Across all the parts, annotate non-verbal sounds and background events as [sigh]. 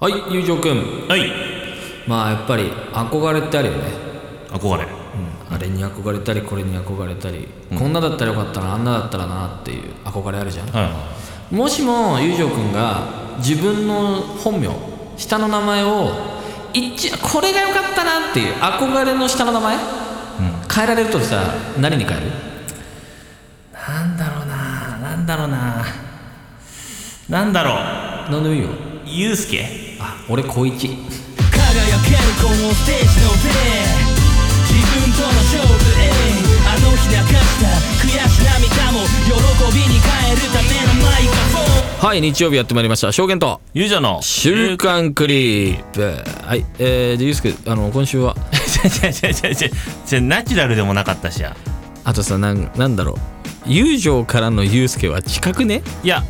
はい友情くん。はい。まあやっぱり憧れってあるよね、憧れ。うん、あれに憧れたりこれに憧れたり、こんなだったらよかったなあんなだったらなっていう憧れあるじゃん、はいもしも友情くんが自分の本名下の名前を一これが良かったなっていう憧れの下の名前、変えられるとしたら何に変える？なんだろうななんだろうな。なんだろ何でもいいよ。うゆうすけあ俺高一輝けるこのステージの上自分との勝負へあの日泣かした悔し涙も喜びに変えるためのマイクはい日曜日やってまいりました。証言と。ゆうじゃの週刊クリップ。はいえー、でゆうすけあの今週は。じゃじゃじゃじゃじゃナチュラルでもなかったし。やあとさなんなんだろう。友情からのゆうすけは近くね？いや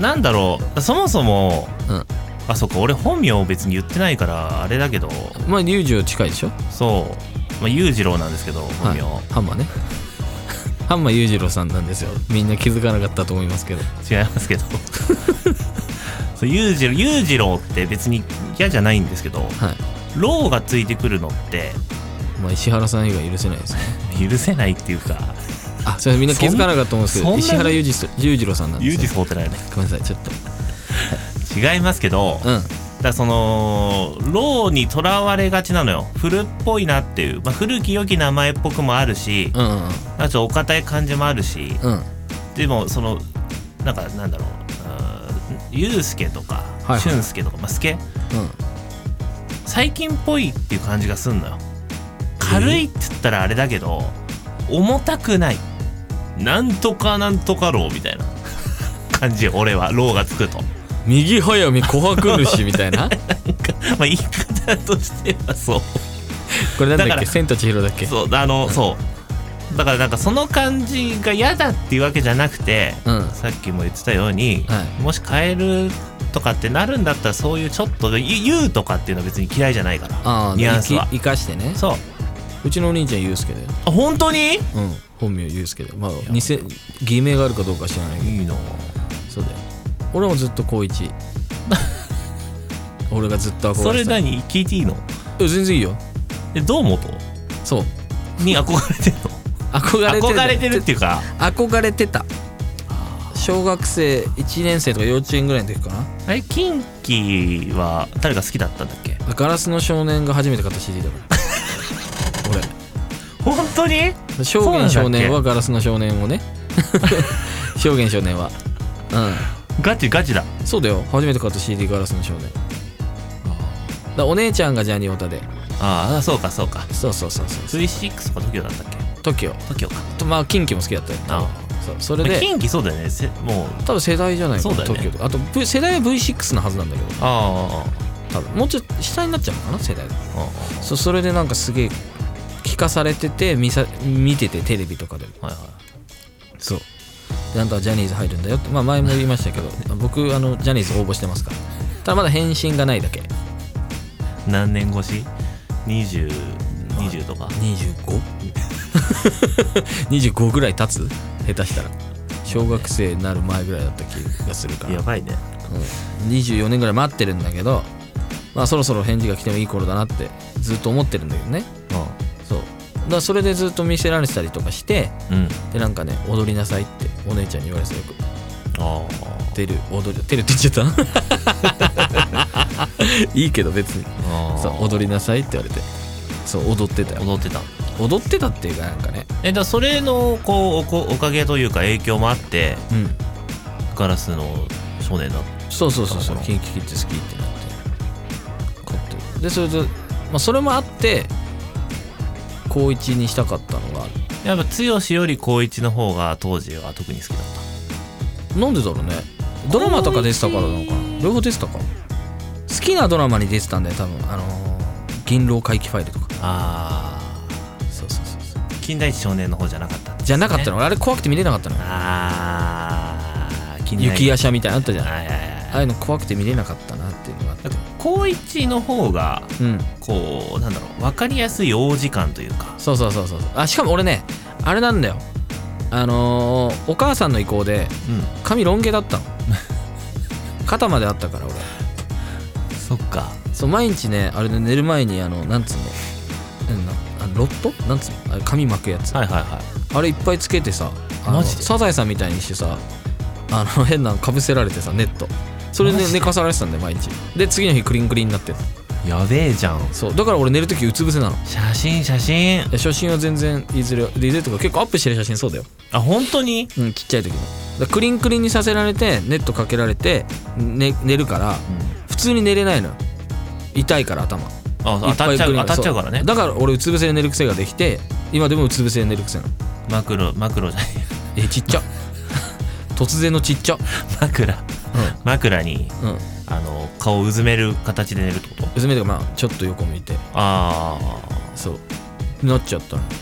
なんだろう。そもそもうんあそっか俺本名を別に言ってないからあれだけど。まあ友情近いでしょ？そう、まあ、裕次郎なんですけど本名、はい、ハンマーね。[laughs] ハンマー裕次郎さんなんですよ。みんな気づかなかったと思いますけど。違いますけど。[laughs] そう裕次郎裕次郎って別に嫌じゃないんですけどはい。ローがついてくるのってまあ石原さん以外許せないですね。[laughs] 許せないっていうか。あそれみんな気づかなかったと思うんですけど石原裕次郎さんなんです裕よ次郎ってないね。ごめんなさいちょっと違いますけど、うん。らそのローにとらわれがちなのよ。古っぽいなっていう、まあ、古き良き名前っぽくもあるし、うんうんあとお堅い感じもあるし。うん。うんでもそのなんかなんだろう。ゆうすけとかはいはい。しゅんすけとか、まあ、すけうん。最近っぽいっていう感じがすんのよ。軽いって言ったらあれだけど重たくない。なんとかなんとかローみたいな。感じ俺はローがつくと右早見琥珀主みたいな？[laughs] まあ言い方としてはそう。これなんだっけ？千と千尋だっけ？そうあのそう。だからなんかその感じが嫌だっていうわけじゃなくて、うん。さっきも言ってたように、はい。もし変えるとかってなるんだったらそういうちょっとゆ言うとかっていうのは別に嫌いじゃないからニュアンスは。生かしてね。そう。うちのお兄ちゃんゆうすけだよあ本当に？うん。本名ゆうすけだよまあ偽偽名があるかどうか知らないけど。いいなそうだよ俺もずっと高一。[laughs] 俺がずっと憧れてた。それ何？聞いていいの？いや全然いいよ。え堂本そう。に憧れてるの？憧れて憧れてるっていうか？憧れてた。小学生1年生とか幼稚園ぐらいの時かな。あれキンキは誰が好きだったんだっけ？ガラスの少年が初めて買った CD だから。[laughs] 本当に？俺証言少年はガラスの少年をね。[laughs] 証言少年は。うガチガチだ。んそうだよ。初めて買った CD ガラスの少年。だお姉ちゃんがジャニオタで。ああそうかそうか。そうそうそうそう V6 とか TOKIO だったっけ？TOKIO TOKIO か。とまあキンキも好きだったよ。あそうそれで。キンキそうだよね。せもう。多分世代じゃないそうだよね。TOKIO と。かあと、v、世代は V6 のはずなんだけど。あ多分。もうちょっと下になっちゃうのかな世代があああそそれでなんかすげえ聞かされてて見さ見ててテレビとかでも。はいはい。そう。であんたはジャニーズ入るんだよって、まあ、前も言いましたけど僕あのジャニーズ応募してますから。ただまだ返信がないだけ。何年越し ?20 20とか？25?25 [laughs] ぐらい経つ？下手したら。小学生になる前ぐらいだった気がするから、やばいね。うん、24年ぐらい待ってるんだけどまあそろそろ返事が来てもいい頃だなってずっと思ってるんだけどね。そう。だそれでずっと見せられてたりとかしてうん。でなんかね踊りなさいってお姉ちゃんに言われてたよく。あ出る踊り出るって言っちゃった？[laughs] いいけど別に。あそう踊りなさいって言われて。そう踊ってたよ。踊ってた。踊ってたっていうかなんかね。えだそれのこうおこおかげというか影響もあってうん。ガラスの少年だそうそうそうそう。あキンキキッズ好きってなって。買ってでそれでまあそれもあって高一にしたかったのがやっぱ剛より光一の方が当時は特に好きだった。なんでだろうね。ドラマとか出てたからなのかな。両方出てたか。好きなドラマに出てたんだよ多分。あのー銀狼回帰ファイルとか。あそうそうそうそう。あ金田一少年の方じゃなかったんですね。じゃなかったの。俺あれ怖くて見れなかったのよ。ああ雪夜叉みたいなのあったじゃん。あはいはいはいあいうの怖くて見れなかったなっていうのがあって。高一の方がうん。こうなんだろう分かりやすい王子感というか。そうそうそうそうあしかも俺ねあれなんだよ。あのーお母さんの意向でうん。髪ロン毛だったの。[laughs] 肩まであったから俺。そそっか。そう毎日ねあれで寝る前にあのなんつうの。あのロット？なんつうの？髪巻くやつ。はいはいはい。あれいっぱいつけてさマジで？サザエさんみたいにしてさあの変なのかぶせられてさネットそれで寝かされてたんだよ毎日。で次の日クリンクリンになってるやべえじゃん。そう。だから俺寝る時うつ伏せなの。写真写真。で写真は全然いずれいずれとか結構アップしてる写真そうだよ。あ本当に？うんちっちゃい時のだクリンクリンにさせられてネットかけられて、ね、寝るから普通に寝れないのよ。痛いから頭。あ当たっちゃう当たっちゃうからね。そだから俺うつ伏せで寝る癖ができて今でもうつ伏せで寝る癖なの。マクロマクロじゃないえちっちゃ。[laughs] 突然のちっちゃ。枕枕にうん。うんあの顔をうずめる形で寝るってこと？娘とかまあちょっと横向いて。あそう。なっちゃったの。だか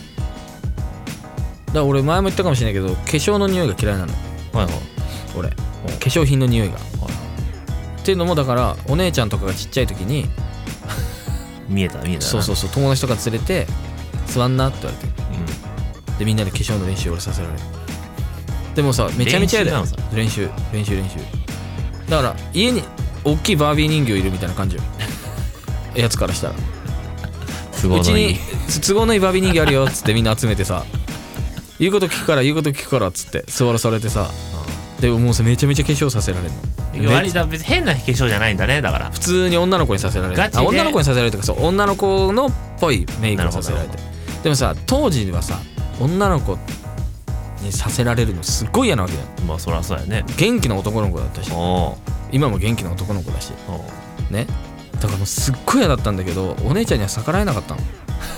ら俺前も言ったかもしれないけど化粧の匂いが嫌いなの。あはいはい。俺。化粧品の匂いが。っていうのもだからお姉ちゃんとかがちっちゃい時に見えた見えたそうそうそう友達とか連れて座んなって言われて。うん。でみんなで化粧の練習を俺させられる。でもさめちゃめちゃ嫌だよ。練習練習練習だから家に大きいバービー人形いるみたいな感じよ。[laughs] やつからしたら。うちに都合のいいバービー人形あるよっつってみんな集めてさ。言うこと聞くから言うこと聞くからっつって座らされてさ。でももうさめちゃめちゃ化粧させられる。の割と別に変な化粧じゃないんだねだから。普通に女の子にさせられる。ガチで。あ女の子にさせられるとかそう。女の子のっぽいメイクをさせられて。でもさ当時はさ女の子にさせられるのすっごい嫌なわけだよ。まあそりゃそうやね。元気な男の子だったし。お今も元気な男の子だし。ね。だからもうすっごい嫌だったんだけどお姉ちゃんには逆らえなかったの。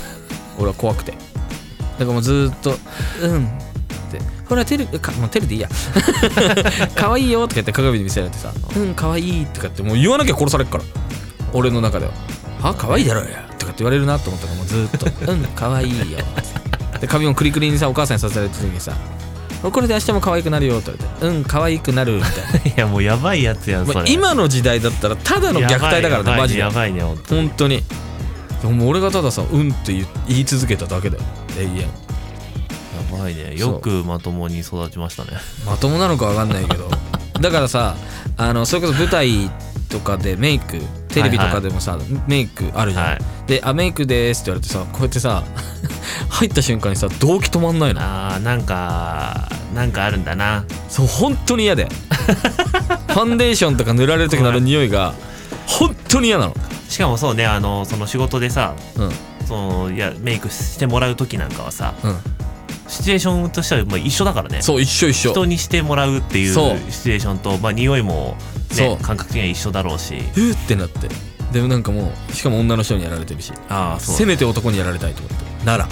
[laughs] 俺は怖くて。だからもうずーっと「うん」って「ほらテルかもうテルでいいや。[laughs] 可愛いよ」とか言って鏡で見せられてさ「うん可愛いとかってもう言わなきゃ殺されっから。俺の中では「あ可愛いだろうや」とかって言われるなと思ったからもうずーっと「うん可愛いよ」で髪もクリクリにさお母さんにさせられてる時にさ「これで明日も可愛くなるよ」って言われて「うん可愛くなる」みたいな。[laughs] いやもうやばいやつやんそまあれ。今の時代だったらただの虐待だからねマジでやばいねやばいねほんと本当に。でも俺がたださ「うん」って言言い続けただけだよ永遠。やばいね。よくまともに育ちましたね。まともなのか分かんないけど。[laughs] だからさあのそれこそ舞台とかでメイクテレビとかでもさ、メイクあるじゃん、はい。で「あメイクです」って言われてさこうやってさ入った瞬間にさ動機止まんないの。あーなんかなんかあるんだな。そう本当に嫌で。[laughs] ファンデーションとか塗られる時のあの匂いが本当に嫌なの。しかもそうねあのその仕事でさうん。そのいやメイクしてもらう時なんかはさうん。シチュエーションとしてはまあ一緒だからね。そう一緒一緒。人にしてもらうっていうシチュエーションとまあ匂いも、そう。ね、感覚的には一緒だろうし。えーってなって。でもなんかもうしかも女の人にやられてるし。ああそう。せめて男にやられたいと思ってなら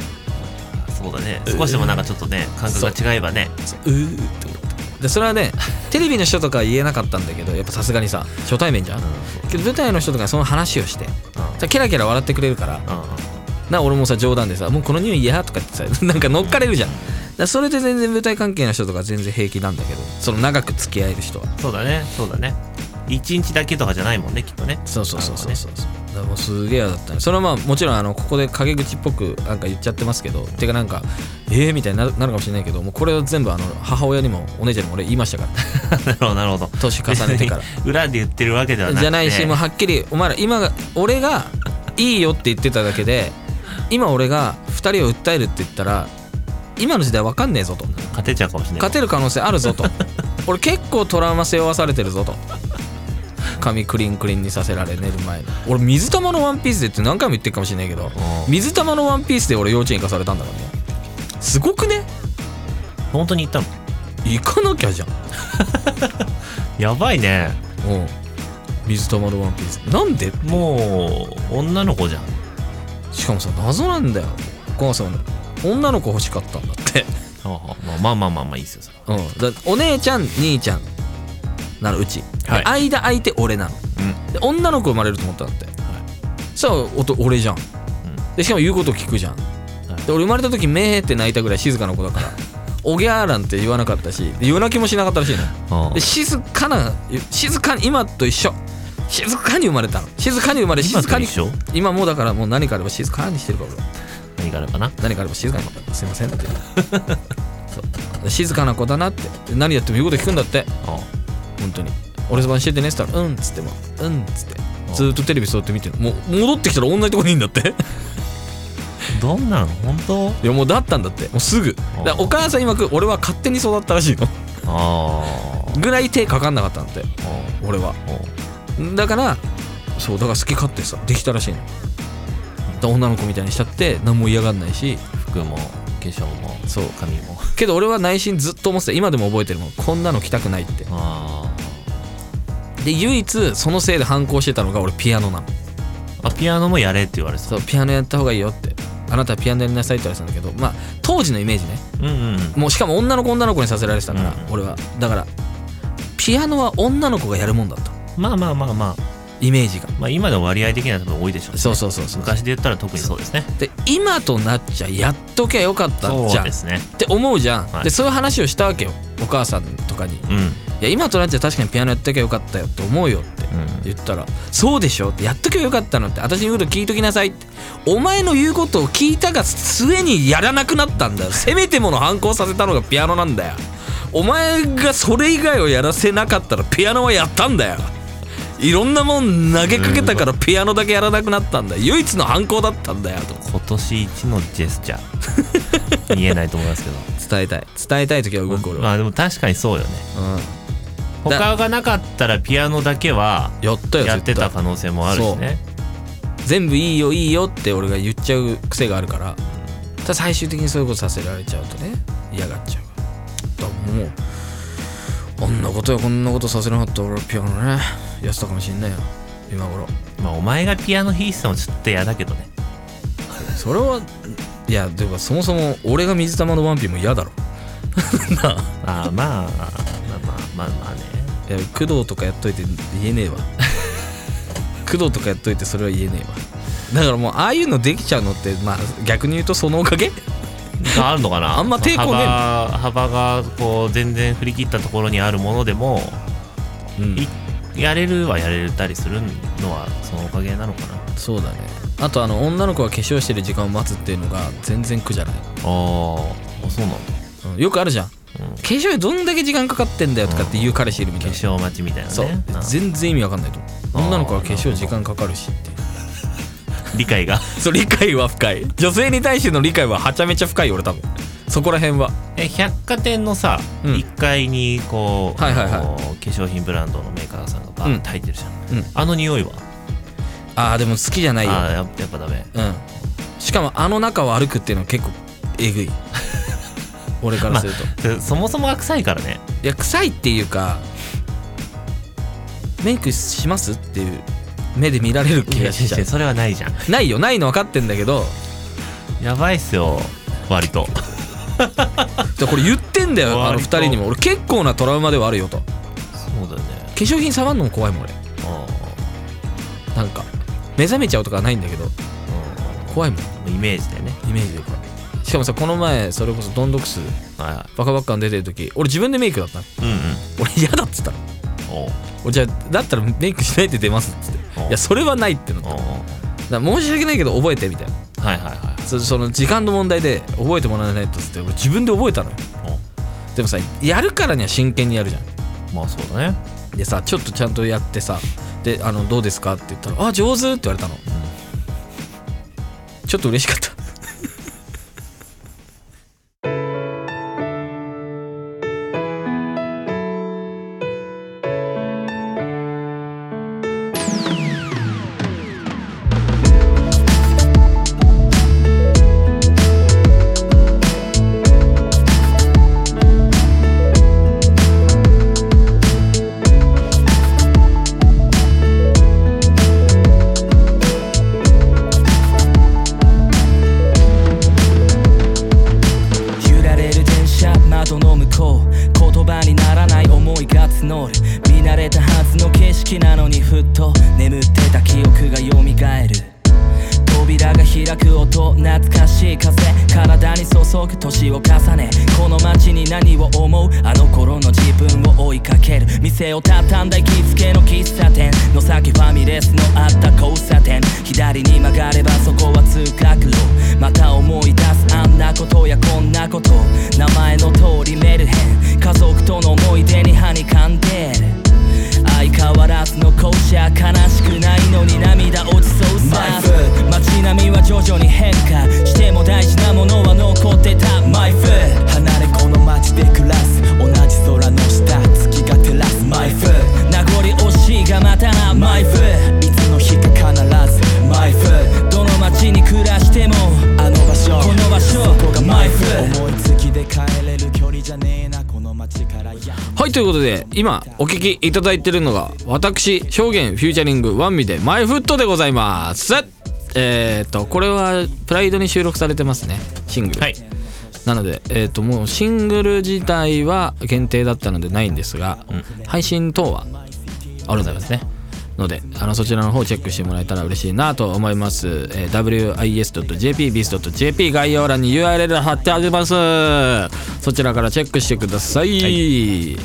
そうだね。少しでもなんかちょっとね感覚が違えばね。う。ーって思ってでそれはねテレビの人とかは言えなかったんだけどやっぱさすがにさ初対面じゃん？けど舞台の人とかにその話をしてさケラケラ笑ってくれるからうんうん。な俺もさ冗談でさ「もうこの匂い嫌」とか言ってさ [laughs] なんか乗っかれるじゃん。だそれで全然舞台関係の人とか全然平気なんだけどその長く付き合える人は。そうだねそうだね。一日だけとかじゃないもんねきっとね。そうそうそうそうう。そうだもうすげえ嫌だったね。それはまあもちろんあのここで陰口っぽくなんか言っちゃってますけどてかなんかええー、みたいになるかもしれないけどもうこれを全部あの母親にもお姉ちゃんにも俺言いましたから。[laughs] なるほどなるほど。年重ねてから。[laughs] 裏で言ってるわけではなくて。じゃないしもうはっきりお前ら今が俺がいいよって言ってただけで今俺が2人を訴えるって言ったら今の時代わかんねえぞと。勝てちゃうかもしれない。勝てる可能性あるぞと。[laughs] 俺結構トラウマ背負わされてるぞと髪クリンクリンにさせられ寝る前に俺水玉のワンピースでって何回も言ってるかもしれないけどうん。水玉のワンピースで俺幼稚園行かされたんだからね。すごくね？本当に言ったの？行かなきゃじゃん。[laughs] やばいね。うん。水玉のワンピース。なんで？もう女の子じゃん。しかもさ謎なんだよ。お母さん女の子欲しかったんだって。[laughs] まあまあまあまあいいですようん。だお姉ちゃん兄ちゃんなのうち、ではい。間空いて俺なの。うん。で女の子生まれると思ったんだって、さあおと俺じゃん、でしかも言うこと聞くじゃん、い。で俺生まれた時めーって泣いたぐらい静かな子だから [laughs] おぎゃーなんて言わなかったしで夜泣きもしなかったらしいの静かな静かに今と一緒。静かに生まれたの。静かに生まれ静かに。今もうだからもう何かあれば静かにしてるから俺何があるかな。何かあれば静かにすいませんって。[laughs] そう。静かな子だなって。何やっても言うこと聞くんだって。あ本当に。お留守番しててねっつったら「うん」っつっても「うん」っつって。ずっとテレビ座って見てるもう戻ってきたら同じとこにいいんだって。どんなの？本当？いやもうだったんだって。もうすぐ。だお母さん曰く俺は勝手に育ったらしいの。あぐらい手かかんなかったんだって。あ俺は。だからそうだから好き勝手さできたらしいの。女の子みたいにしちゃって何も嫌がんないし。服も化粧もそう。髪も。けど俺は内心ずっと思ってた。今でも覚えてるもん。こんなの着たくないって。あで唯一そのせいで反抗してたのが俺ピアノなの。ーあピアノもやれって言われてた。そうピアノやった方がいいよって。あなたはピアノやりなさいって言われてたんだけどまあ当時のイメージね。うんうんもうしかも女の子女の子にさせられてたから、うん俺は。だからピアノは女の子がやるもんだったまあまあまあまあイメージが。まあ今の割合的には多分多いでしょうね。そうそうそうそう。昔で言ったら特にそうですね。で今となっちゃやっときゃよかったそじゃん。ね。て思うじゃん、はい。でそういう話をしたわけよ。お母さんとかに。いうん。や今となっちゃ確かにピアノやっときゃよかったよって思うよってうん。言ったら「そうでしょ」って「やっときゃよかったの」って私の言うこと聞いときなさいって。お前の言うことを聞いたが末にやらなくなったんだよ。せめてもの反抗させたのがピアノなんだよ。お前がそれ以外をやらせなかったらピアノはやったんだよいろんなもん投げかけたからピアノだけやらなくなったんだよ。唯一の反抗だったんだよ。と今年一のジェスチャー。[laughs] 見えないと思いますけど。伝えたい。伝えたい時は動く俺は、まあでも確かにそうよね。うん、他がなかったらピアノだけはやったよやってた可能性もあるしね。全部いいよいいよって俺が言っちゃう癖があるから。ただ最終的にそういうことさせられちゃうとね嫌がっちゃう。だもうこんなことやこんなことさせなかったら俺はピアノねやってたかもしんないよ。今頃。まあお前がピアノ弾いてたのちょっと嫌だけどね。それはいやでもそもそも俺が水玉のワンピも嫌だろ。な [laughs] あああまあまあまあまあまあね。いや工藤とかやっといて言えねえわ。工藤とかやっといてそれは言えねえわ。だからもうああいうのできちゃうのってまあ逆に言うとそのおかげ？があるのかな？あんま抵抗ねえ幅幅がこう全然振り切ったところにあるものでもうん。いやれるはやれたりするのはそのおかげなのかな。そうだね。あとあの女の子が化粧してる時間を待つっていうのが全然苦じゃない、あー。あそうなんだ。うん。よくあるじゃん、化粧にどんだけ時間かかってんだよとかって言う彼氏いるみた化いな、粧待ちみたいなね。そう。あ。全然意味わかんないと思う。あー。女の子は化粧時間かかるしって。いう理解が。[laughs] そう理解は深い。女性に対しての理解ははちゃめちゃ深い俺多分。そこら辺は。え百貨店のさ、うん。1階にこう、はいはいはい。あの化粧品ブランドのメーカーさんがバーッと入ってるじゃん、うん。あの匂いは？ああでも好きじゃないよ。あーややっぱダメ。うん。しかもあの中を歩くっていうのは結構えぐい。[laughs] 俺からすると、でそもそもが臭いからね。いや臭いっていうかメイクしますっていう目で見られる気がしちゃう。それはないじゃん。ないよ。ないの分かってんだけど。やばいっすよ割と。だからこれ言ってんだよあの割と二人にも。俺結構なトラウマではあるよと粧品触んのも怖いもん俺。あなんか目覚めちゃうとかはないんだけど。ー怖いもん。うんイメージでね。イメージで怖いしかもさこの前それこそドンドクスバカバッカン出てる時俺自分でメイクだったの。いうんうん。俺嫌だっつったの。おじゃあだったらメイクしないで出ますっつって。おいやそれはないってなった。おう。だ申し訳ないけど覚えてみたいな。はいはいはい。そその時間の問題で覚えてもらわないとっつって俺自分で覚えたのよ。おでもさやるからには真剣にやるじゃん。まあそうだねでさちょっとちゃんとやってさであのどうですかって言ったら「あ上手」って言われたの、ちょっと嬉しかった。今お聞きいただいてるのが私証言フューチャリングワンミでマイフットでございます。えっ、とこれはプライドに収録されてますねシングル、はい。なので、えー、ともうシングル自体は限定だったのでないんですが、配信等はあるんですね。のであのそちらの方チェックしてもらえたら嬉しいなと思います、えー wis.jp.bis.jp 概要欄に URL 貼ってあります。そちらからチェックしてください、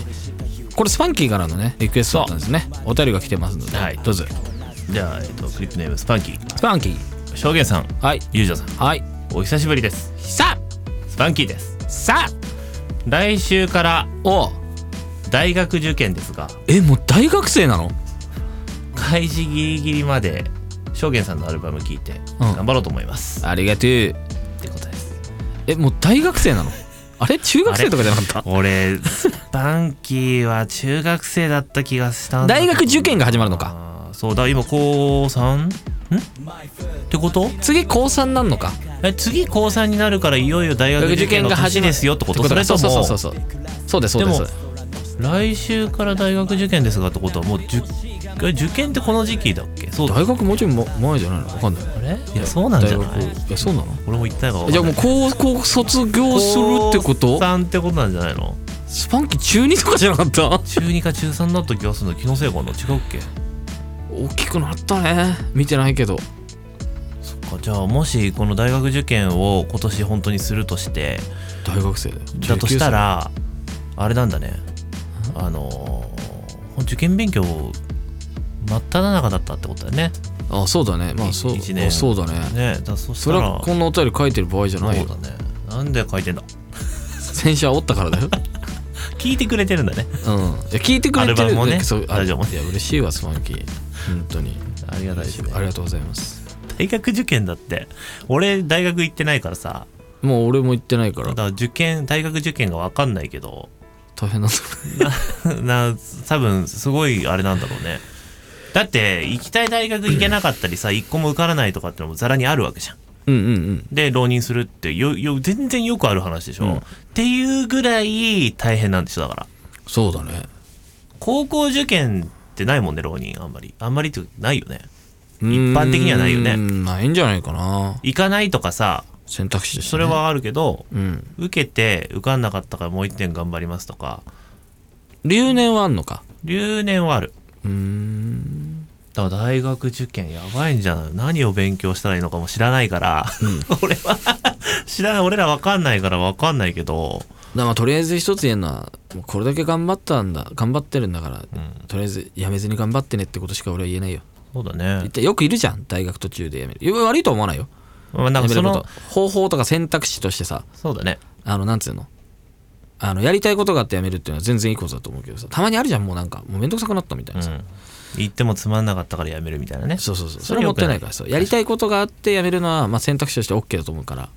これスパンキーからのねリクエストだったんですね。お便りが来てますので、はい。どうぞ。じゃあ、えっと、クリップネームスパンキー。スパンキー。証言さん。はい。ゆうじょさん。はい。お久しぶりです。さスパンキーです。あさあ。来週からおう大学受験ですが。えもう大学生なの？開示ギリギリまで証言さんのアルバム聴いてうん。頑張ろうと思います、ありがとう。ってことです。えもう大学生なの？あれ？中学生とかじゃなかった？俺スパンキーは中学生だった気がしたんだ大学受験が始まるのか。そうだ今高 3? ん？ってこと？次高3なんのか。え次高3になるからいよいよ大学受験の年ですよってこと？それとそうそうもそうそう。そうですそうです。で来週から大学受験ですがってことはもう受え受験ってこの時期だっけ？そう。だ大学もうちょいも前じゃないの？わかんない。あれ？いやそうなんじゃない？いやそうなの？俺も言ったか分かんじゃあもう高校卒業するってこと？高3ってことなんじゃないの？スパンキー中2とかじゃなかった？中2か中3だった気がするの。気のせいかな？違うっけ？大きくなったね。見てないけど。そっか。じゃあもしこの大学受験を今年本当にするとして大学生だとしたらあれなんだね。あのー受験勉強真っ只中だったってことだよね。19あそうだね。まあそう一年。あそうだね。ねだそしたそれらはこんなお便り書いてる場合じゃないよ。そうだねなんで書いてんだ先週はおったからだよ。[laughs] 聞いてくれてるんだね。うん。いや聞いてくれてる。アルバムもね。そうあラジオも。いや嬉しいわスパンキー。本当に。ありがたいですね。ありがとうございます。大学受験だって。俺大学行ってないからさ。もう俺も行ってないから。だから受験大学受験が分かんないけど。大変なんだ [laughs] な多分すごいあれなんだろうねだって行きたい大学行けなかったりさ一個も受からないとかってのもざらにあるわけじゃん。うんうんうん。で浪人するってよよ全然よくある話でしょ、うん。っていうぐらい大変なんでしょだから。そうだね。高校受験ってないもんね浪人あんまり。あんまりってないよね。一般的にはないよね。ないんじゃないかな。行かないとかさ選択肢ね、それはあるけど、うん。受けて受かんなかったからもう一点頑張りますとか。留年はあんのか。留年はあるうーん。だから大学受験やばいんじゃない？何を勉強したらいいのかも知らないから、[laughs] 俺は知らない俺ら分かんないから分かんないけど。だからまあとりあえず一つ言えるのはこれだけ頑張ったんだ頑張ってるんだから、とりあえずやめずに頑張ってねってことしか俺は言えないよ。そうだね。よくいるじゃん大学途中でやめる。悪いとは思わないよ。まあなんかその方法とか選択肢としてさ。そうだね。あのなんつうの？あのやりたいことがあってやめるっていうのは全然いいことだと思うけどさたまにあるじゃんもうなんかもうめんどくさくなったみたいうなさ、ん。行ってもつまんなかったからやめるみたいなね。そうそうそう。そそれれはもったいないからそうやりたいことがあってやめるのは、まあ、選択肢として OK だと思うから、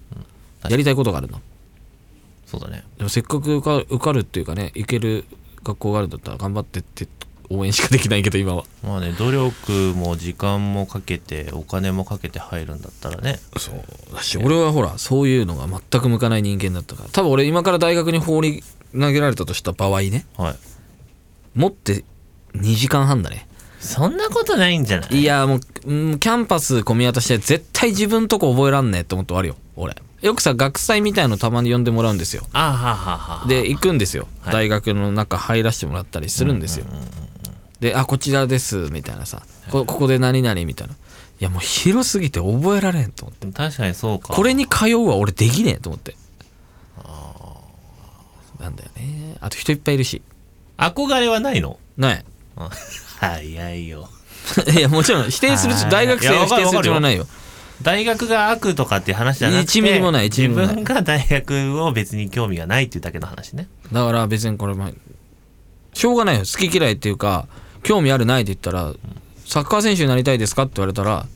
やりたいことがあるの。そうだね。でもせっかく受か受かるっていうかね行ける学校があるんだったら頑張ってって応援しかできないけど今は。まあね努力も時間もかけてお金もかけて入るんだったらね。そうだし俺はほらそういうのが全く向かない人間だったから。多分俺今から大学に放り投げられたとした場合ね。はい。持って2時間半だね。そんなことないんじゃない？いやもううんキャンパス混み渡して絶対自分とこ覚えらんねえって思って終わるよ。俺。よくさ学祭みたいのたまに呼んでもらうんですよ。あはははで行くんですよ、はい。大学の中入らせてもらったりするんですよ、で「あこちらです」みたいなさ。こここで何々みたいな。いやもう広すぎて覚えられんと思って。確かにそうか。これに通うは俺できねえと思って。なんだよね。あと人いっぱいいるし。憧れはないの？ない。あ早いよ。[laughs] いやもちろん否定するはい。大学生を否定するつもりはないよ。大学が悪とかっていう話じゃなくて1ミリもない1ミリもない。自分が大学を別に興味がないっていうだけの話ね。だから別にこれまあしょうがないよ。好き嫌いっていうか興味あるないって言ったらサッカー選手になりたいですかって言われたら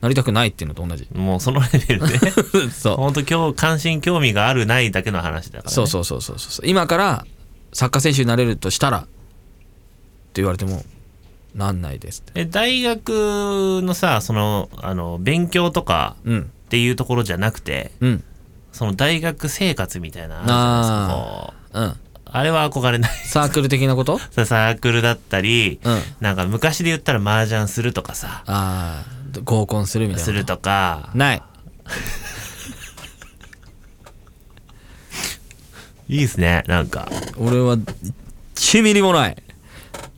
なりたくないっていうのと同じ。もうそのレベルで。[laughs] そう。本当今日関心興味があるないだけの話だから、ね、そうそうそうそうそう今からサッカー選手になれるとしたらって言われてもなんないですって。え大学のさそのあの勉強とかうん。っていうところじゃなくてうん。その大学生活みたいなのあるじゃないですかこうん。うあれは憧れない。サークル的なこと？[laughs] サークルだったり、うん。なんか昔で言ったら麻雀するとかさ。ああ合コンするみたいな。するとか。ない。[laughs] いいですねなんか。俺は1ミリもない。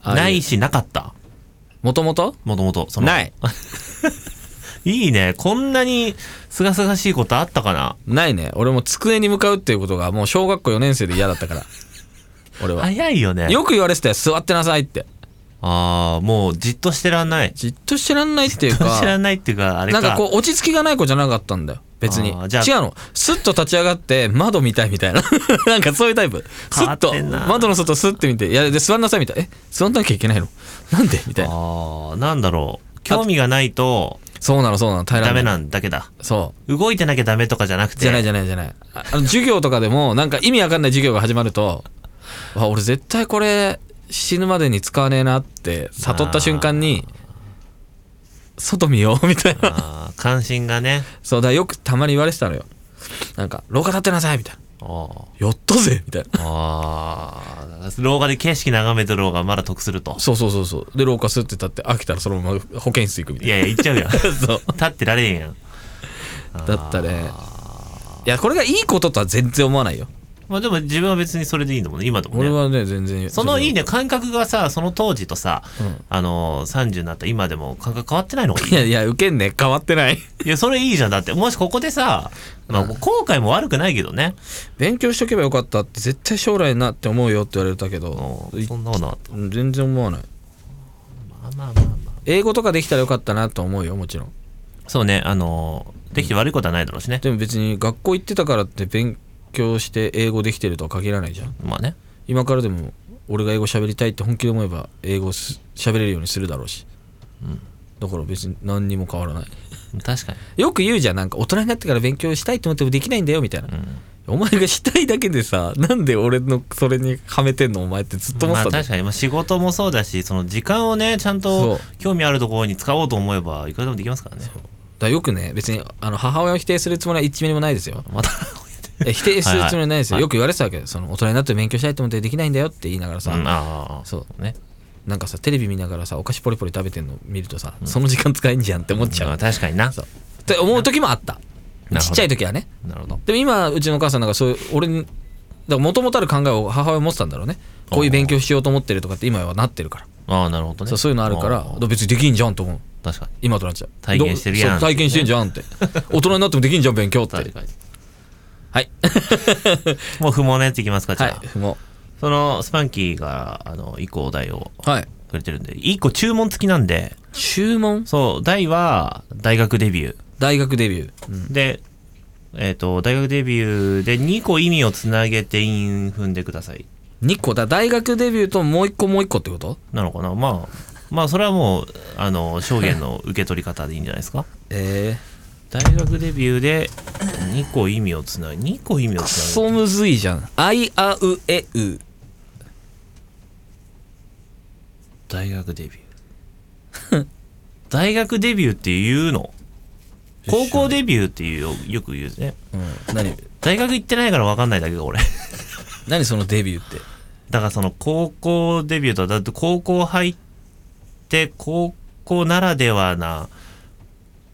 ないしなかった。もともと？もともとその。ない。[laughs] いいね。こんなにすがすがしいことあったかな？ないね。俺も机に向かうっていうことがもう小学校4年生で嫌だったから俺は。早いよね。よく言われてたよ。座ってなさいって。ああもうじっとしてらんない。じっとしてらんないっていうじっとしてらないっていうかあれか。なんかこう落ち着きがない子じゃなかったんだよ。別に。あーじゃあ。違うの。スッと立ち上がって窓見たいみたいな。[laughs] なんかそういうタイプ。ス変わッとってんな。窓の外スッて見て。いやで座んなさいみたいな。え座んなきゃいけないの？なんで？みたいな。ああなんだろう。興味がないとそうなのそうなの。平らダメなんだけだ。そう。動いてなきゃダメとかじゃなくて。じゃないじゃないじゃない。ああの授業とかでもなんか意味わかんない授業が始まるとあ俺絶対これ死ぬまでに使わねえなって悟った瞬間に外見ようみたいな。関心がね。そうだよくたまに言われてたのよ。なんか廊下立ってなさいみたいな。あー。やったぜみたいな。あ廊下で景色眺めてる方がまだ得すると。そうそうそうそう。で廊下スッて立って飽きたらそのまま保健室行くみたいいやいや行っちゃうやん。な [laughs] そう。立ってられへんやん。だったね。いやこれがいいこととは全然思わないよまあでも自分は別にそれでいいんだもんね今でもね。俺はね全然。そのいいねね感覚がさその当時とさ、うん。あの30になった今でも感覚変わってないのがいい。いやいや受けんね。変わってない。いやそれいいじゃん。だってもしここでさ、まあ、後悔も悪くないけどね、勉強しとけばよかったって絶対将来なって思うよって言われたけどうんそんなことなかった。うん全然思わない。まあまあまあまあ。英語とかできたらよかったなと思うよもちろん。そうねあのできて悪いことはないだろうしね、でも別に学校行ってたからって勉強して英語できてるとは限らないじゃん。まあね。今からでも俺が英語喋りたいって本気で思えば英語す喋れるようにするだろうし、だから別に何にも変わらない。確かに。よく言うじゃん。なんか大人になってから勉強したいと思ってもできないんだよみたいな、お前がしたいだけでさなんで俺のそれにはめてんのお前ってずっと思ってたまあ確かに、まあ、仕事もそうだしその時間をねちゃんと興味あるところに使おう。と思えばいくらでもできますからねだからよくね別にあの母親を否定するつもりは1ミリもないですよまたえ否定するつもりはないですよ、はい。はいよく言われてたわけその大人になって勉強したいと思ってできないんだよって言いながらさ、そうね。なんかさテレビ見ながらさお菓子ポリポリ食べてんの見るとさ、その時間使えんじゃんって思っちゃう、まあ確かにな。そう。って思う時もあった。ちっちゃい時はね。なるほど。でも今うちのお母さんなんかそういう俺にだから元々ある考えを母親は持ってたんだろうね。こういう勉強しようと思ってるとかって今はなってるから。ああなるほどね。そういうのあるから別にできんじゃんと思う。確かに。今となっちゃう。体験してるやん体験してんじゃんって。[laughs] 大人になってもできんじゃん勉強って。確かにはい。[laughs] もう不毛なやついきますかじゃあ、はいもそのスパンキーがあの1個お題をうはい。くれてるんで。1個注文付きなんで。注文？そう題は大学デビュー。大学デビュー、うん。でえっ、と大学デビューで2個意味をつなげて韻踏んでください。2個？だ大学デビューともう1個もう1個ってこと？なのかな？まあまあそれはもうあの証言の受け取り方でいいんじゃないですか。え大学デビューで2個意味をつなげ2個意味をつなげソむずいじゃん。あいあうえう大学デビュー。[laughs] 大学デビューって言うの？高校デビューっていうよよく言うね。うん。何？大学行ってないから分かんないだけど俺。[laughs] 何そのデビューって？だからその高校デビューとはだって高校入って高校ならではな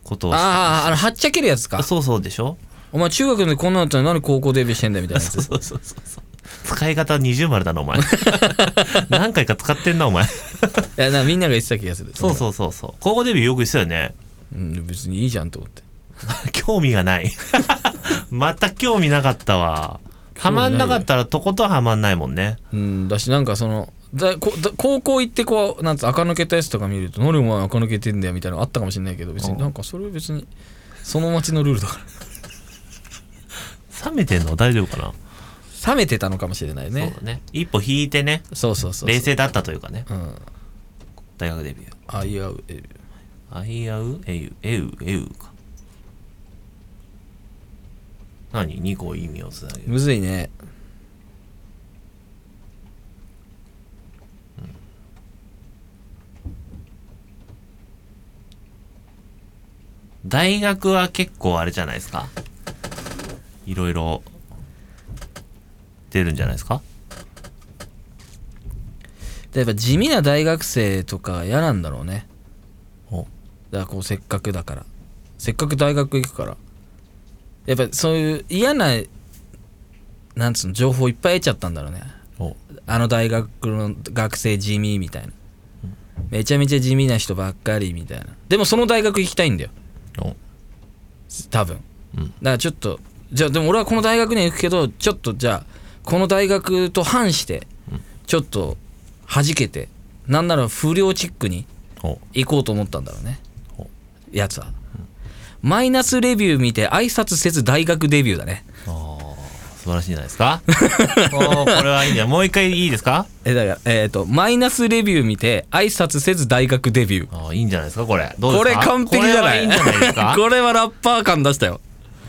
ことをしあああのはっちゃけるやつか。そうそうでしょ？お前中学でこんなのだったら何高校デビューしてんだよみたいなやつ。そうそうそうそう。使い方二重丸だなお前。[laughs] 何回か使ってんなお前。いやなみんなが言ってた気がする。そうそうそうそう。高校デビューよく言ってたよね。う、うん、別にいいじゃんと思って。[laughs] 興味がない。[laughs] また興味なかったわ。はまんなかったらとことんはまんないもんね。うんだしなんかそのだこだ高校行ってこうなんつう垢抜けたやつとか見ると何お前垢抜けてんだよみたいなのあったかもしれないけど別になんかそれは別にその町のルールだから。冷めてんの大丈夫かな、冷めてたのかもしれないね。そうだね。一歩引いてね。そうそうそうそう。冷静だったというかね。うん。大学デビュー。あいあうえあいあうえうえうえうか。何？2個意味をつなげる。むずいね大学は結構あれじゃないですか？いろいろ出るんじゃないですか？でやっぱ地味な大学生とか嫌なんだろうね。お。だからこうせっかくだから。せっかく大学行くから。やっぱそういう嫌ななんつうの情報いっぱい得ちゃったんだろうね。お。あの大学の学生地味みたいな。めちゃめちゃ地味な人ばっかりみたいな。でもその大学行きたいんだよ。お多分。うんだからちょっとじゃあでも俺はこの大学には行くけどちょっとじゃあこの大学と反してちょっと弾けてなんなら不良チックにお。行こうと思ったんだろうね。お。やつは、マイナスレビュー見て挨拶せず大学デビューだね。あー素晴らしいんじゃないですか。[laughs] おーこれはいいんじゃもう一回いいですか？えだからえっ、とマイナスレビュー見て挨拶せず大学デビュー。あーいいんじゃないですかこれ。どうですか？これ完璧じゃない？これはいいんじゃないですか？[laughs] これはラッパー感出したよ。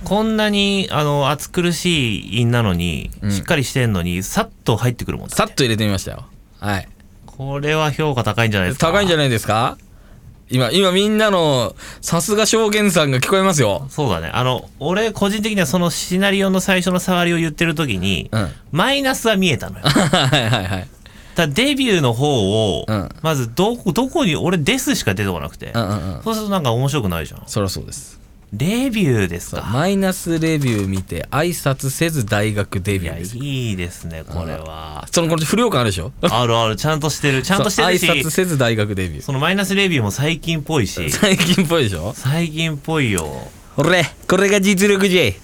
こんなにあの暑苦しい韻なのに、うん。しっかりしてんのにさっと入ってくるもんださっと入れてみましたよ。はい。これは評価高いんじゃないですか？高いんじゃないですか？今今みんなのさすが証言さんが聞こえますよ。そうだね。あの俺個人的にはそのシナリオの最初の触りを言ってる時に、うん。マイナスは見えたのよ。[laughs] はいはいはい。ただデビューの方を、うん。まずどこどこに俺デスしか出てこなくて、うんうんうん。そうするとなんか面白くないじゃん。そりゃそうですレビューですか？マイナスレビュー見て挨拶せず大学デビューです。いいですねこれは。そのこれ不良感あるでしょ？あるある。ちゃんとしてる。[laughs] ちゃんとしてるし。挨拶せず大学デビュー。そのマイナスレビューも最近っぽいし。[laughs] 最近っぽいでしょ？最近っぽいよ。俺これが実力じゃい。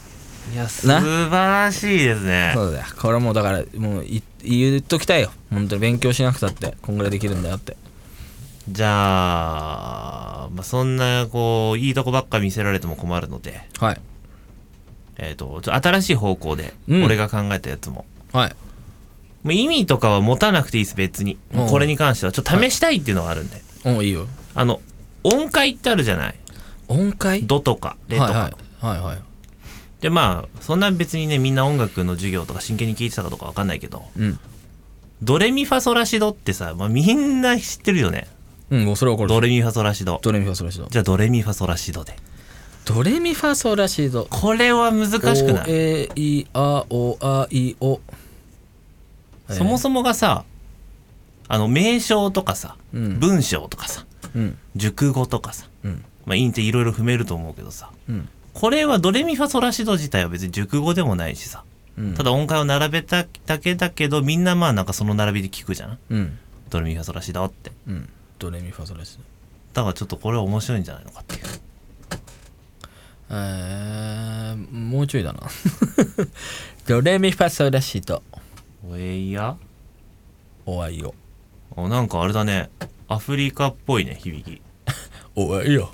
いや素晴らしいですね。そうだよ。これはもうだからもうい言っときたいよ。本当に勉強しなくたって。こんぐらいできるんだよってじゃあ、まあ、そんなこういいとこばっか見せられても困るので。はい。えっ、とちょ新しい方向でうん。俺が考えたやつも、はい。もう意味とかは持たなくていいです別に。もうこれに関してはちょっと試したいっていうのがあるんで、おういいよ。あの音階ってあるじゃない？音階？ドとかレとか、はいはい。はいはい。でまあそんな別にねみんな音楽の授業とか真剣に聞いてたかどうかわかんないけど。うん。ドレミファソラシドってさ、まあ、みんな知ってるよねうんもうそれはこれドレミファソラシド。ドレミファソラシド。じゃあドレミファソラシドで。ドレミファソラシド。これは難しくない ?A E O O そもそもがさあの名称とかさ、うん。文章とかさうん。熟語とかさうん。まあインっていろいろ踏めると思うけどさうん。これはドレミファソラシド自体は別に熟語でもないしさうん。ただ音階を並べただけだけどみんなまあなんかその並びで聞くじゃん？うん。ドレミファソラシドって。うんドレミファソラシ。ドだからちょっとこれは面白いんじゃないのかって。いうえー、もうちょいだな。[laughs] ドレミファソラシドおえいや？おあいよ。あなんかあれだね。アフリカっぽいね響き。おあいよ。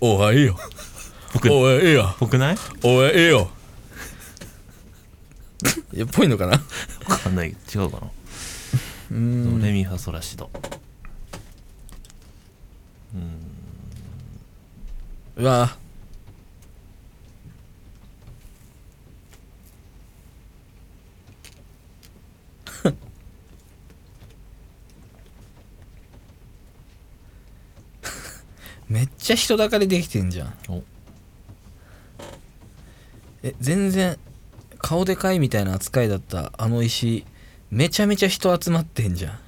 おあいよ。僕おあいよ。ぽくない？おあいよ。いやっぽいのかな？わかんない。違うかな？うん。ドレミファソラシドうわ。[laughs] めっちゃ人だかりできてんじゃん。お。え全然顔でかいみたいな扱いだったあの石めちゃめちゃ人集まってんじゃん。え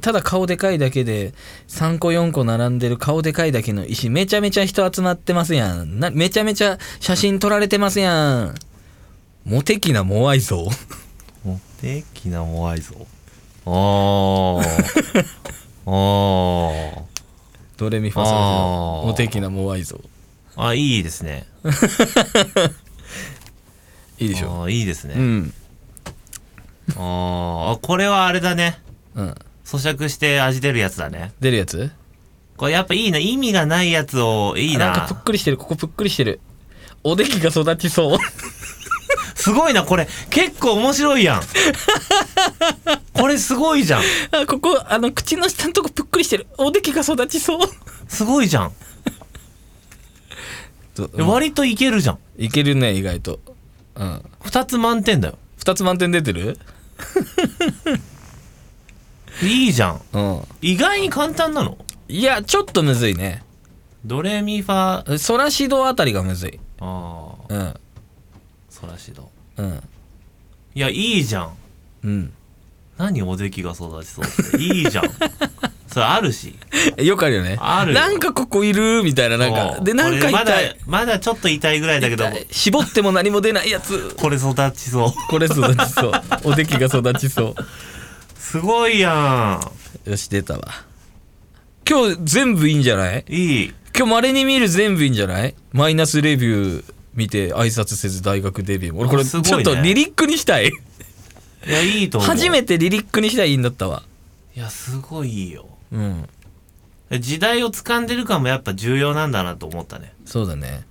ただ顔でかいだけで3個4個並んでる顔でかいだけの石めちゃめちゃ人集まってますやん。なめちゃめちゃ写真撮られてますやん。モテキなモアイ像。[laughs] モテキなモアイ像。あー。[laughs] あー。ドレミファソラシあー。ドモテキなモアイ像。あいいですね。[laughs] いいでしょ。あーいいですね、うん。あー。あこれはあれだね。うん咀嚼して味出るやつだね。出るやつ？これやっぱいいな。意味がないやつをいいな。あなんかぷっくりしてる。ここぷっくりしてる。おできが育ちそう。[laughs] すごいなこれ。結構面白いやん。[laughs] これすごいじゃん。あここあの口の下のとこぷっくりしてる。おできが育ちそう。すごいじゃん。[laughs] 割といけるじゃん。いけるね意外と。うん。2つ満点だよ。2つ満点出てる？いいじゃん。うん。意外に簡単なの？いやちょっとむずいね。ドレミファ？ソラシドあたりがむずい。ああ。うん。ソラシド。うん。いやいいじゃん。うん。何おできが育ちそうって。いいじゃん。[laughs] それあるし。よくあるよね。あるよ。なんかここいるみたいななんか。でなんかこれまだ痛い。まだちょっと痛いぐらいだけど痛い。絞っても何も出ないやつ。これ育ちそう。これ育ちそう。[laughs] おできが育ちそうすごいやよし出たわ。今日全部いいんじゃない？んいい。今日まれに見る全部いいんじゃない？マイナスレビュー見て挨拶せず大学デビュー。俺これちょあすごいね。っとリリックにしたい。いやいいと思う。初めてリリックにしたいいいんだったわ。いやすごいいいよ。うん。時代を掴んでる感もやっぱ重要なんだなと思ったね。そうだね。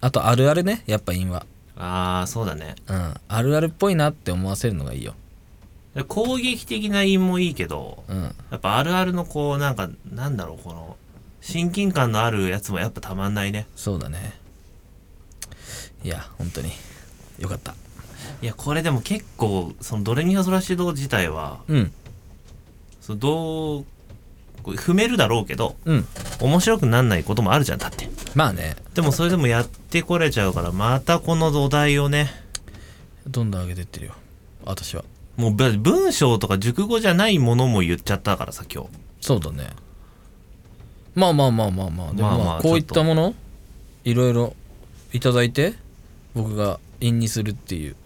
あとあるあるねやっぱ韻はああそうだね。うん。あるあるっぽいなって思わせるのがいいよ攻撃的な韻もいいけどうん。やっぱあるあるのこうなんかなんだろうこの親近感のあるやつもやっぱたまんないね。そうだね。いや本当に。よかった。いやこれでも結構そのドレミファソラシド自体はうん。そのどう踏めるだろうけどうん。面白くなんないこともあるじゃんだって。まあね。でもそれでもやってこれちゃうからまたこの土台をねどんどん上げてってるよ。私はもうぶ文章とか熟語じゃないものも言っちゃったからさ今日。そうだね。まあまあまあまあまあ。でもまあまあこういったものいろいろいただいて僕が陰にするっていう。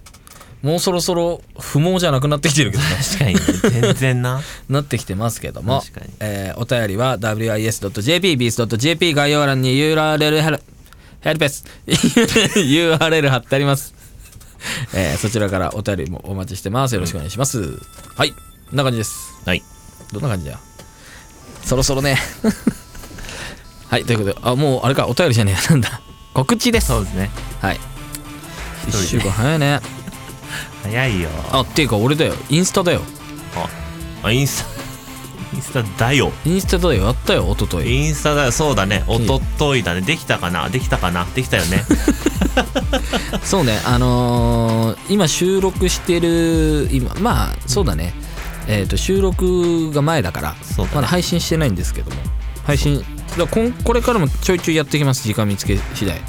もうそろそろ不毛じゃなくなってきてるけどね。[laughs] 確かにね。全然な。[laughs] なってきてますけども。確かに。えーお便りは wis.jp beats.jp 概要欄に URL ヘルヘルペス URL 貼ってあります、[laughs] えーそちらからお便りもお待ちしてます。よろしくお願いします、はい。こんな感じです。はい。どんな感じだ？よそろそろね。[laughs] はいということで。あもうあれかお便りじゃねえ [laughs] なんだ。告知です。そうですね。はい。一人で。1週間早いね。早いよ。あっていうか俺だよ。インスタだよ。あインスタインスタだよ。インスタだよ。やったよ一昨日。インスタだよ。そうだね。おとといだね。できたかな？できたかな？できたよね。[laughs] そうね。あのー今収録してる今まあそうだね。えっ、と収録が前だからね。まだ配信してないんですけども。配信だこんこれからもちょいちょいやっていきます時間見つけ次第。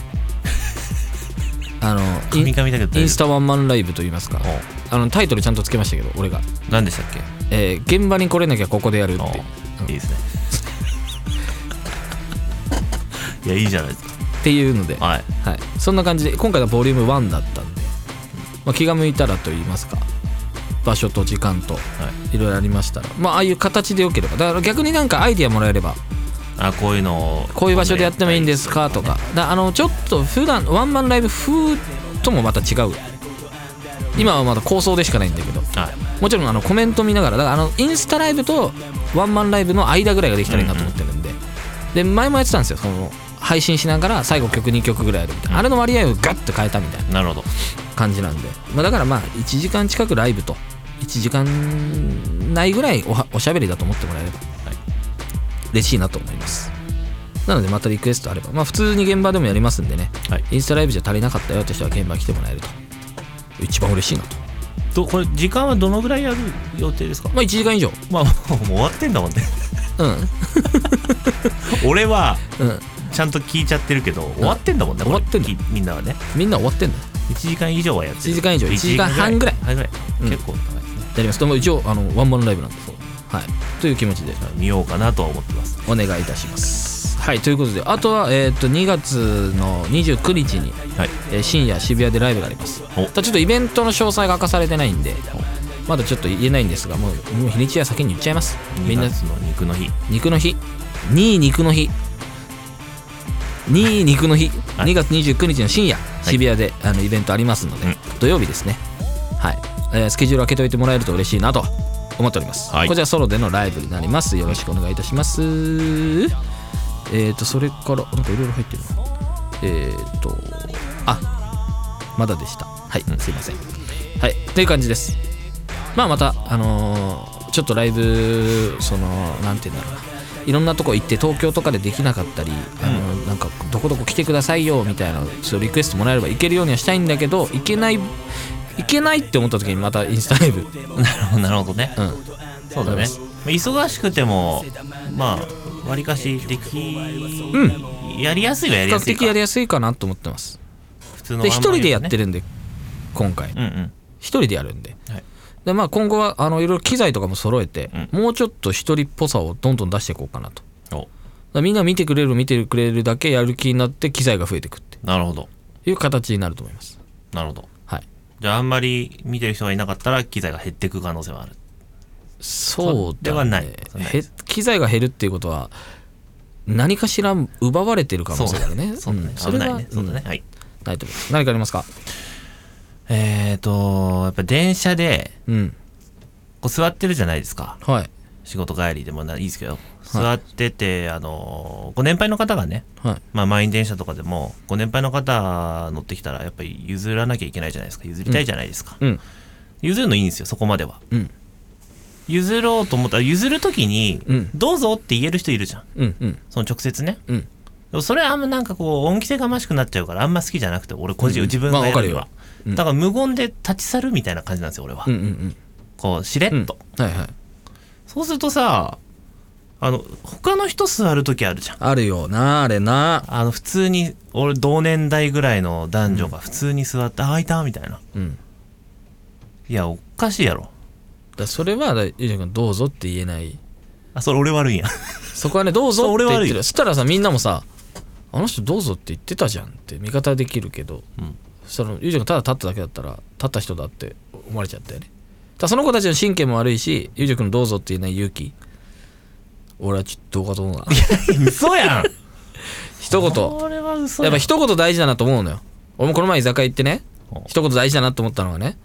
[laughs] あのイン神々だけどインスタワンマンライブと言いますか。おあのタイトルちゃんとつけましたけど俺が、何でしたっけ？えー現場に来れなきゃここでやるっておいいですね。[laughs] いやいいじゃないですっていうので、かはい。はい、そんな感じで今回はボリューム1だったんで、まあ、気が向いたらと言いますか。場所と時間と。はい。いろいろありましたら。まあああいう形でよければ。だから逆になんかアイディアもらえれば。あこういうのを。こういう場所でやってもいいんですかとか。だあのちょっと普段ワンマンライブ風ともまた違う。今はまだ構想でしかないんだけど。はいもちろんあのコメント見ながらだからあのインスタライブとワンマンライブの間ぐらいができたらいいなと思ってるんで、で前もやってたんですよ。その配信しながら最後曲2曲ぐらいやるみたいな、あれの割合をガッと変えたみたいな。なるほど。感じなんで、まあ、だからまあ1時間近くライブと。1時間ないぐらいおはおしゃべりだと思ってもらえれば、嬉しいなと思います。なのでまたリクエストあれば。まあ普通に現場でもやりますんでね、はい。インスタライブじゃ足りなかったよって人は現場来てもらえると。一番嬉しいなとどこれ時間はどのぐらいやる予定ですか？まあ1時間以上。まあもう終わってんだもんね。うん。[laughs] 俺はうん。ちゃんと聞いちゃってるけど終わってんだもんね終わってんだみんなはね。みんな終わってんだよ1時間以上はやってる。1時間以上。1 1時間半ぐらい。半ぐらい。うん。結構長いですね。やります。でも一応あのワンマンライブなんで。はい。という気持ちで。見ようかなとは思ってます。お願いいたしますはいということであとは、えー、と2月の29日に、はい。えー深夜渋谷でライブがあります。お。ただちょっとイベントの詳細が明かされてないんでまだちょっと言えないんですがもうもう日にちは先に言っちゃいます。みんな。2月の肉の日。肉の日。2位肉の日。2位肉の日。はい。2月29日の深夜渋谷で、あのイベントありますので、うん。土曜日ですね。はい、えースケジュール開けておいてもらえると嬉しいなと思っております、はい。こちらソロでのライブになります。よろしくお願いいたしますえーとそれからなんかいろいろ入ってる。なえーとあまだでした。はい、すいません。はいという感じです。まあまたあのーちょっとライブそのなんて言うんだろうな。いろんなとこ行って東京とかでできなかったり、あのなんかどこどこ来てくださいよみたいなそうリクエストもらえれば行けるようにはしたいんだけど行けない行けないって思った時にまたインスタライブ。う [laughs] んなるほどなるほどね。そうだね。忙しくてもまあわりかしできうんやりやすいはやり比較やすいか。的やりやすいかなと思ってます。普通ので一人でやってるるんで今回。うんうん。一人でやるんで。はい。でまあ今後はあのいろいろ機材とかも揃えて、もうちょっと一人っぽさをどんどん出していこうかなと。お。らみんな見てくれる見てくれるだけやる気になって機材が増えていくって。なるほど。いう形になると思います。なるほど。はい。じゃああんまり見てる人がいなかったら機材が減っていく可能性はあるそうではない。機材が減るっていうことは何かしら奪われてる可能性があるね。そうだね、ん。それは危ないね。そうだね、うん。はい。ないと思います何かありますか？えーとやっぱ電車でうん。こう座ってるじゃないですか。はい。仕事帰りでもないいですけど座ってて、あのご年配の方がねはい。まあ満員電車とかでもご年配の方乗ってきたらやっぱり譲らなきゃいけないじゃないですか。譲りたいじゃないですか、うん。譲るのいいんですよそこまでは。うん譲ろうと思ったら譲る時に、うん。どうぞって言える人いるじゃん。うんうん。その直接ね。うん。でもそれはあんまなんかこう恩着せがましくなっちゃうからあんま好きじゃなくて俺個人、うん自分がやるには、うん。だから無言で立ち去るみたいな感じなんですよ俺は、うんうんこうしれっうん。と、はいはい。そうするとさあの他の人座る時あるじゃん。あるよなあれな。あの普通に俺同年代ぐらいの男女が普通に座って「あ開いた」みたいな。うん。いやおかしいやろだそれはだゆうじゃ君どうぞって言えない。あそれ俺悪いんや。そこはねどうぞって言ってる。そしたらさみんなもさあの人どうぞって言ってたじゃんって味方できるけど、うん。そのゆうじゃ君ただ立っただけだったら立った人だって思われちゃったよね。ただその子たちの神経も悪いしゆうじ君のどうぞって言えない勇気。俺はちょっとどうかと思うな嘘やん。[laughs] 一言。やっぱ一言大事だなと思うのよ。俺もこの前居酒屋行ってね一言大事だなと思ったのがね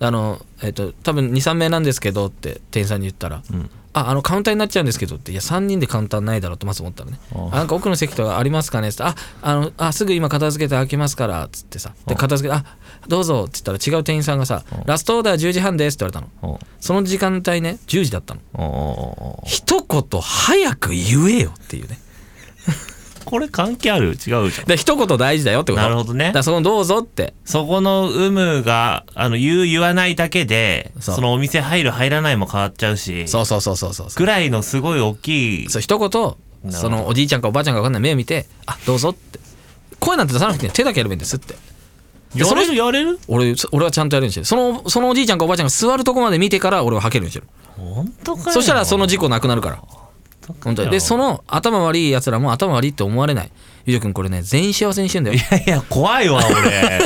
あのえっ、と多分23名なんですけどって店員さんに言ったらうん。ああのカウンターになっちゃうんですけどっていや3人でカウンターないだろうとまず思ったのね。ああなんか奥の席とかありますかねってああのあすぐ今片付けて開けますからっつってさ。であ片付けてあどうぞっつったら違う店員さんがさあラストオーダー10時半ですって言われたの。その時間帯ね10時だったの。一言早く言えよっていうねこれ関係ある？違うじゃん。で一言大事だよってこと。なるほどね。だからそのどうぞって。そこの有無があの言う言わないだけでそう。そのお店入る入らないも変わっちゃうしそうそうそうそうそうそう。ぐらいのすごい大きいそう一言そのおじいちゃんかおばあちゃんか分かんない目を見て「あどうぞ」って。声なんて出さなくて手だけやればいいんですって。でやれそのる？やれる？俺俺はちゃんとやるようにしてる。そのそのおじいちゃんかおばあちゃんが座るとこまで見てから俺ははけるようにしてる。本当かよ。そしたらその事故なくなるから本当にでその頭悪いやつらも頭悪いって思われない。ゆうじょくんこれね全員幸せにしてんだよ。いやいや怖いわ俺。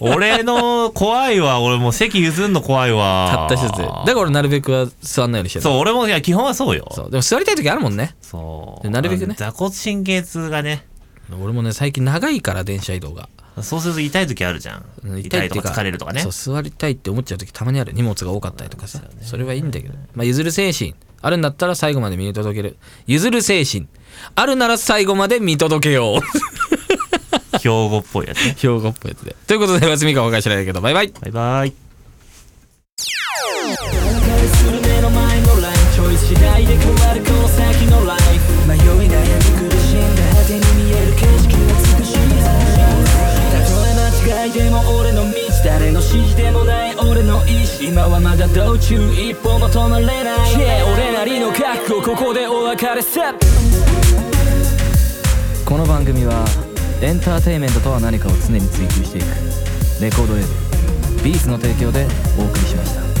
[laughs] 俺の怖いわ。俺もう席譲んの怖いわ。たった一つ。でだから俺なるべくは座んないようにしてる。そう俺もいや基本はそうよ。そう。でも座りたい時あるもんね。そう。でなるべくね。座骨神経痛がね。俺もね最近長いから電車移動が。そうすると痛い時あるじゃん。うん痛いとか疲れるとかね。そう座りたいって思っちゃう時たまにある。荷物が多かったりとかさ。それはいいんだけど、まあ、譲る精神あるんだったら最後まで見届ける。譲る精神。あるなら最後まで見届けよう。[laughs] 兵庫っぽいやつね。[laughs] 兵庫っぽいやつで。ということで休みかおかしらないけどバイバイ。バイバイ今はまだ道中一歩も止まれない。Yeah 俺なりの覚悟ここでお別れさこの番組はエンターテインメントとは何かを常に追求していくレコードレーベルビーズの提供でお送りしました